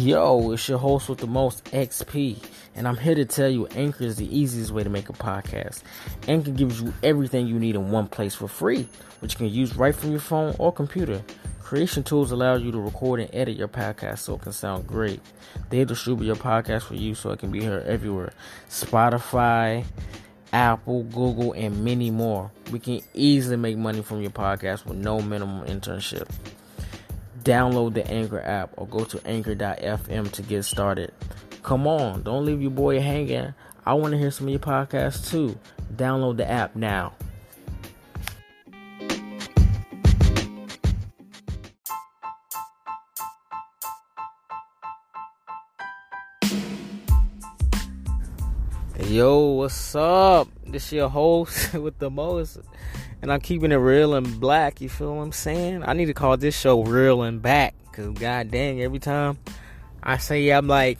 Yo, it's your host with the most XP, and I'm here to tell you Anchor is the easiest way to make a podcast. Anchor gives you everything you need in one place for free, which you can use right from your phone or computer. Creation tools allow you to record and edit your podcast so it can sound great. They distribute your podcast for you so it can be heard everywhere Spotify, Apple, Google, and many more. We can easily make money from your podcast with no minimum internship download the Anchor app or go to anchor.fm to get started. Come on, don't leave your boy hanging. I want to hear some of your podcasts too. Download the app now. Yo, what's up? This your host with the most and I'm keeping it real and black. You feel what I'm saying? I need to call this show real and back because god dang, every time I say I'm like,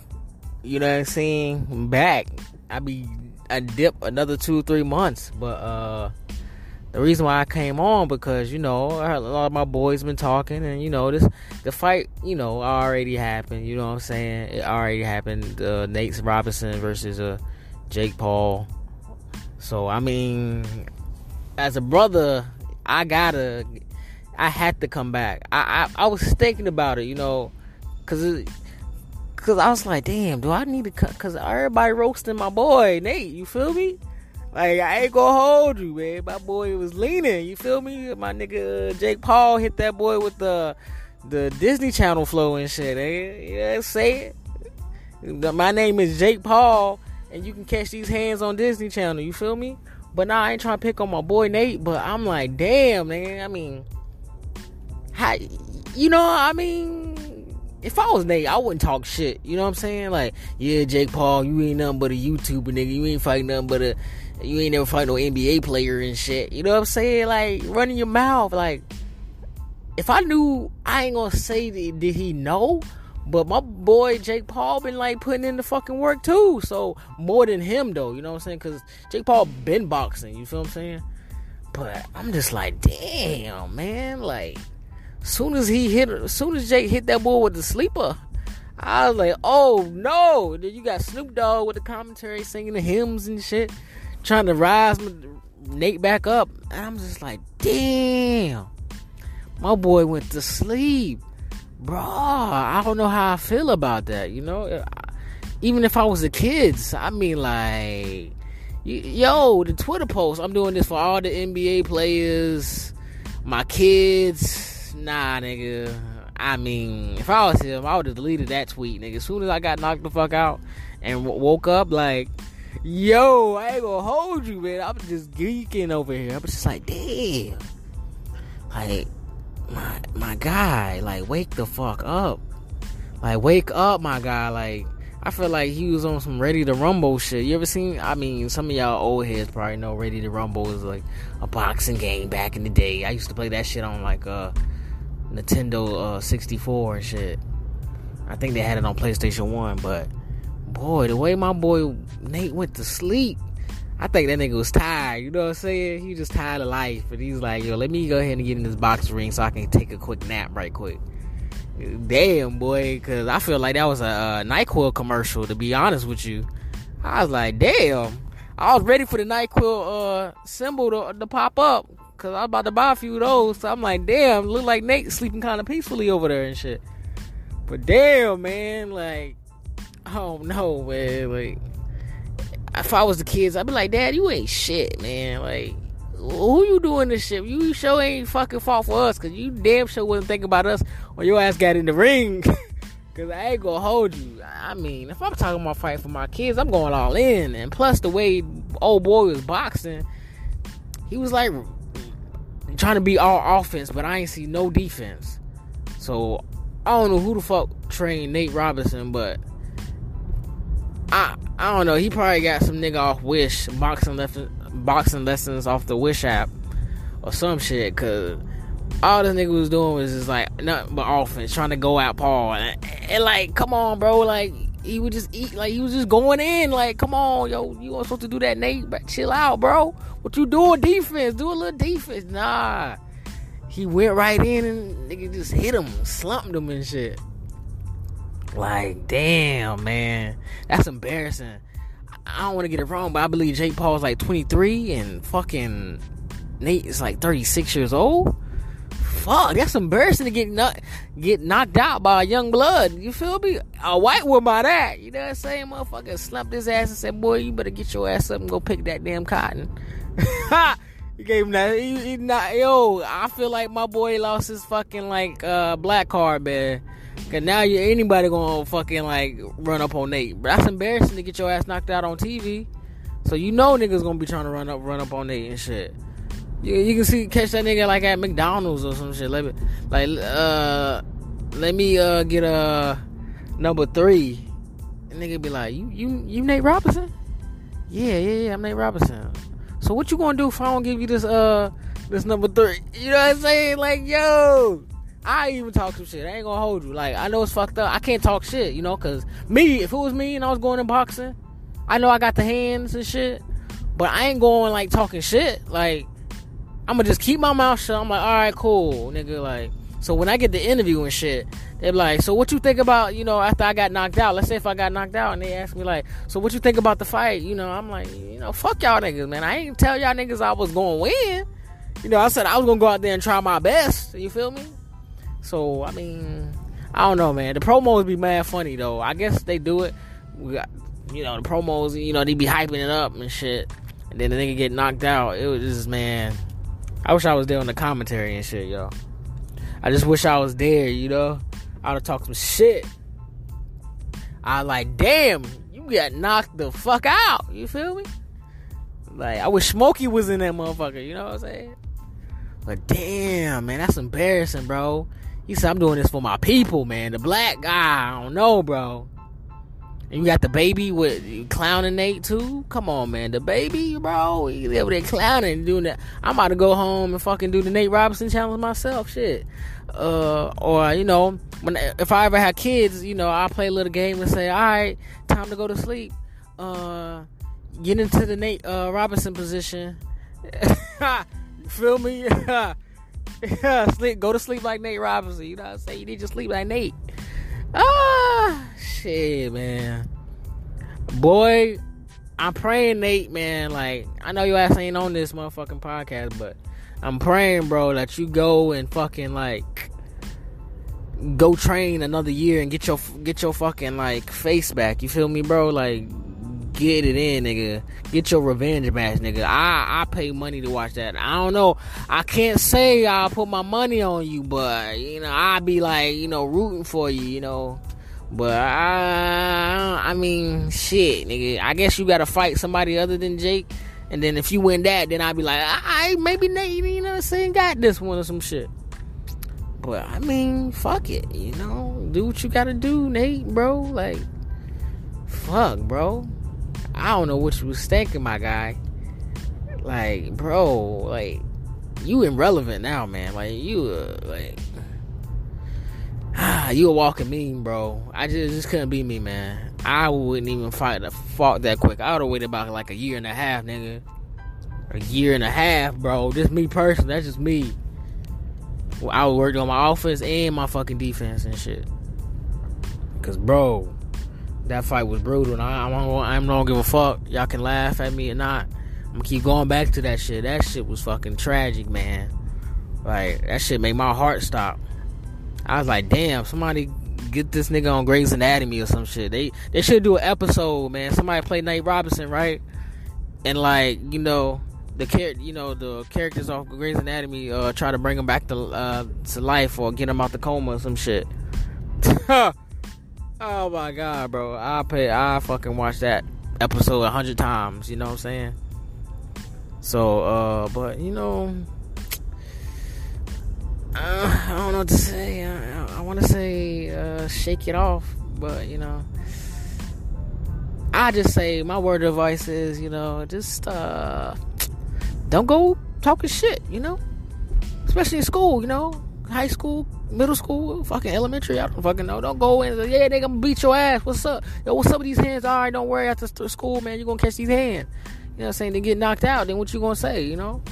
you know what I'm saying, back, I be I dip another two three months. But uh, the reason why I came on because you know a lot of my boys been talking and you know this the fight you know already happened. You know what I'm saying? It already happened. Uh, Nate Robinson versus uh, Jake Paul. So I mean, as a brother, I gotta, I had to come back. I I, I was thinking about it, you know, cause cause I was like, damn, do I need to cut? Cause everybody roasting my boy Nate. You feel me? Like I ain't gonna hold you, man. My boy was leaning. You feel me? My nigga Jake Paul hit that boy with the the Disney Channel flow and shit. Eh? Yeah, say it. My name is Jake Paul, and you can catch these hands on Disney Channel. You feel me? But now I ain't trying to pick on my boy Nate, but I'm like, damn, man. I mean, how, you know, I mean, if I was Nate, I wouldn't talk shit. You know what I'm saying? Like, yeah, Jake Paul, you ain't nothing but a YouTuber, nigga. You ain't fighting nothing but a, you ain't never fight no NBA player and shit. You know what I'm saying? Like, running your mouth. Like, if I knew, I ain't gonna say, that, did he know? But my boy Jake Paul been like putting in the fucking work too. So more than him though, you know what I'm saying? Cause Jake Paul been boxing, you feel what I'm saying? But I'm just like, damn, man. Like, soon as he hit, as soon as Jake hit that boy with the sleeper, I was like, oh no. Then you got Snoop Dogg with the commentary singing the hymns and shit, trying to rise Nate back up. And I'm just like, damn. My boy went to sleep bro, I don't know how I feel about that. You know, even if I was a kid, I mean, like, yo, the Twitter post. I'm doing this for all the NBA players, my kids. Nah, nigga. I mean, if I was him, I would have deleted that tweet, nigga. As soon as I got knocked the fuck out and w- woke up, like, yo, I ain't gonna hold you, man. I'm just geeking over here. I'm just like, damn. Like, my my guy, like wake the fuck up. Like wake up, my guy. Like I feel like he was on some Ready to Rumble shit. You ever seen? I mean, some of y'all old heads probably know Ready to Rumble is like a boxing game back in the day. I used to play that shit on like uh Nintendo uh 64 and shit. I think they had it on PlayStation 1, but boy, the way my boy Nate went to sleep I think that nigga was tired. You know what I'm saying? He just tired of life, and he's like, yo, let me go ahead and get in this box ring so I can take a quick nap right quick. Damn, boy, because I feel like that was a, a Nyquil commercial. To be honest with you, I was like, damn. I was ready for the Nyquil uh, symbol to, to pop up because I was about to buy a few of those. So I'm like, damn, look like Nate sleeping kind of peacefully over there and shit. But damn, man, like, oh no, man, like if I was the kids, I'd be like, Dad, you ain't shit, man. Like, who you doing this shit? You sure ain't fucking fought for us, cause you damn sure wasn't thinking about us when your ass got in the ring. cause I ain't gonna hold you. I mean, if I'm talking about fight for my kids, I'm going all in. And plus, the way old boy was boxing, he was like trying to be all offense, but I ain't see no defense. So I don't know who the fuck trained Nate Robinson, but I I don't know. He probably got some nigga off Wish boxing lessons, boxing lessons off the Wish app or some shit. Cause all this nigga was doing was just like nothing but offense, trying to go at Paul. And, and, like, come on, bro. Like he would just eat. Like he was just going in. Like, come on, yo, you weren't supposed to do that, Nate. But chill out, bro. What you doing? Defense. Do a little defense. Nah. He went right in and nigga just hit him, slumped him and shit. Like, damn, man. That's embarrassing. I don't want to get it wrong, but I believe Jake Paul's like 23 and fucking Nate is like 36 years old. Fuck, that's embarrassing to get not, get knocked out by a young blood. You feel me? A white one by that. You know what I'm saying? Motherfucker slumped his ass and said, "Boy, you better get your ass up and go pick that damn cotton." he gave him that. He, he not, yo, I feel like my boy lost his fucking like uh, black card, man. Cause now you anybody gonna fucking like run up on Nate. But that's embarrassing to get your ass knocked out on TV. So you know niggas gonna be trying to run up run up on Nate and shit. You, you can see catch that nigga like at McDonald's or some shit. Let me like uh let me uh get a uh, number three. And nigga be like, You you you Nate Robinson? Yeah, yeah, yeah, I'm Nate Robinson. So what you gonna do if I don't give you this uh this number three? You know what I'm saying? Like, yo, I even talk some shit. I ain't gonna hold you. Like, I know it's fucked up. I can't talk shit, you know, cause me, if it was me and I was going in boxing, I know I got the hands and shit, but I ain't going like talking shit. Like, I'm gonna just keep my mouth shut. I'm like, all right, cool, nigga. Like, so when I get the interview and shit, they're like, so what you think about, you know, after I got knocked out? Let's say if I got knocked out and they ask me like, so what you think about the fight? You know, I'm like, you know, fuck y'all niggas, man. I ain't tell y'all niggas I was gonna win. You know, I said I was gonna go out there and try my best. You feel me? So I mean, I don't know, man. The promos be mad funny though. I guess they do it. We got, you know, the promos. You know, they be hyping it up and shit. And then the nigga get knocked out. It was just man. I wish I was there on the commentary and shit, yo. I just wish I was there, you know. I'd have talked some shit. I like, damn, you got knocked the fuck out. You feel me? Like, I wish Smokey was in that motherfucker. You know what I'm saying? But damn, man, that's embarrassing, bro. He said, I'm doing this for my people, man. The black guy, I don't know, bro. And you got the baby with clowning Nate too. Come on, man. The baby, bro. He over there clowning, doing that. I'm about to go home and fucking do the Nate Robinson challenge myself. Shit. Uh, or you know, when if I ever have kids, you know, I'll play a little game and say, all right, time to go to sleep. Uh, get into the Nate uh, Robinson position. Feel me? sleep, go to sleep like Nate Robinson. You know what I'm saying? You need to sleep like Nate. Ah, shit, man. Boy, I'm praying, Nate, man. Like, I know your ass ain't on this motherfucking podcast, but I'm praying, bro, that you go and fucking like go train another year and get your get your fucking like face back. You feel me, bro? Like get it in, nigga. Get your revenge match, nigga. I I pay money to watch that. I don't know. I can't say I'll put my money on you, but you know I'll be like you know rooting for you, you know. But I I mean shit, nigga. I guess you gotta fight somebody other than Jake. And then if you win that, then I'd be like, I maybe Nate, you know I'm saying, got this one or some shit. But I mean, fuck it, you know, do what you gotta do, Nate, bro. Like, fuck, bro. I don't know what you was thinking, my guy. Like, bro, like you irrelevant now, man. Like you, uh, like ah, you a walking meme, bro. I just just couldn't be me, man. I wouldn't even fight the fought that quick. I would have waited about like a year and a half, nigga. A year and a half, bro. Just me personally. That's just me. I would work on my offense and my fucking defense and shit. Cause, bro, that fight was brutal. And I, I'm, I'm not gonna give a fuck. Y'all can laugh at me or not. I'm gonna keep going back to that shit. That shit was fucking tragic, man. Like that shit made my heart stop. I was like, damn, somebody get this nigga on Grey's Anatomy or some shit. They they should do an episode, man. Somebody play Nate Robinson, right? And like, you know, the char- you know, the characters off Grey's Anatomy uh try to bring him back to uh to life or get him out the coma or some shit. Oh my god, bro! I pay. I fucking watch that episode a hundred times. You know what I'm saying? So, uh, but you know, uh, I don't know what to say. I, I want to say uh, shake it off, but you know, I just say my word of advice is, you know, just uh, don't go talking shit. You know, especially in school. You know, high school, middle school, fucking elementary. I don't fucking know. Don't go in. Yeah, they gonna beat your ass. What's up? Yo, what's up with these hands? All right, don't worry. After school, man, you gonna catch these hands. You know what I'm saying? They get knocked out. Then what you gonna say? You know?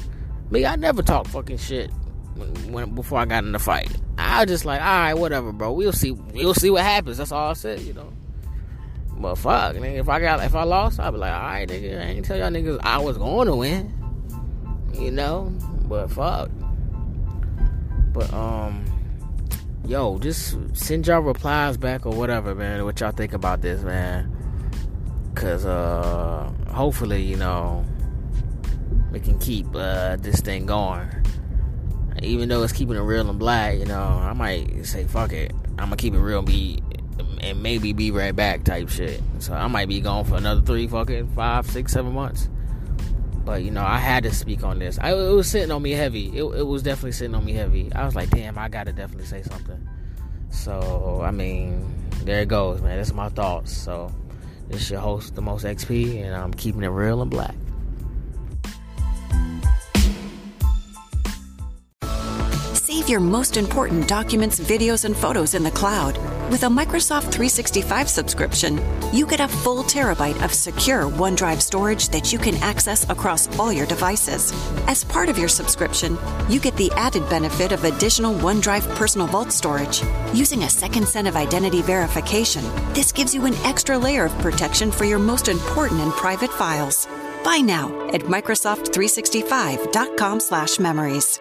Me, I never talk fucking shit when, when before I got in the fight. I, was just like, all right, whatever, bro. We'll see. We'll see what happens. That's all I said, you know. But fuck, nigga, if I got if I lost, I'd be like, all right, nigga, I ain't tell y'all niggas I was going to win. You know, but fuck. But um, yo, just send y'all replies back or whatever, man. What y'all think about this, man? Cause uh, hopefully, you know, we can keep uh this thing going. Even though it's keeping it real and black, you know, I might say fuck it. I'm gonna keep it real and be and maybe be right back type shit. So I might be gone for another three, fucking five, six, seven months. But you know, I had to speak on this. I, it was sitting on me heavy. It, it was definitely sitting on me heavy. I was like, damn, I gotta definitely say something. So I mean, there it goes, man. That's my thoughts. So this is your host, the most XP, and I'm keeping it real and black. Your most important documents, videos, and photos in the cloud. With a Microsoft 365 subscription, you get a full terabyte of secure OneDrive storage that you can access across all your devices. As part of your subscription, you get the added benefit of additional OneDrive personal vault storage. Using a second set of identity verification, this gives you an extra layer of protection for your most important and private files. Buy now at Microsoft365.com/memories.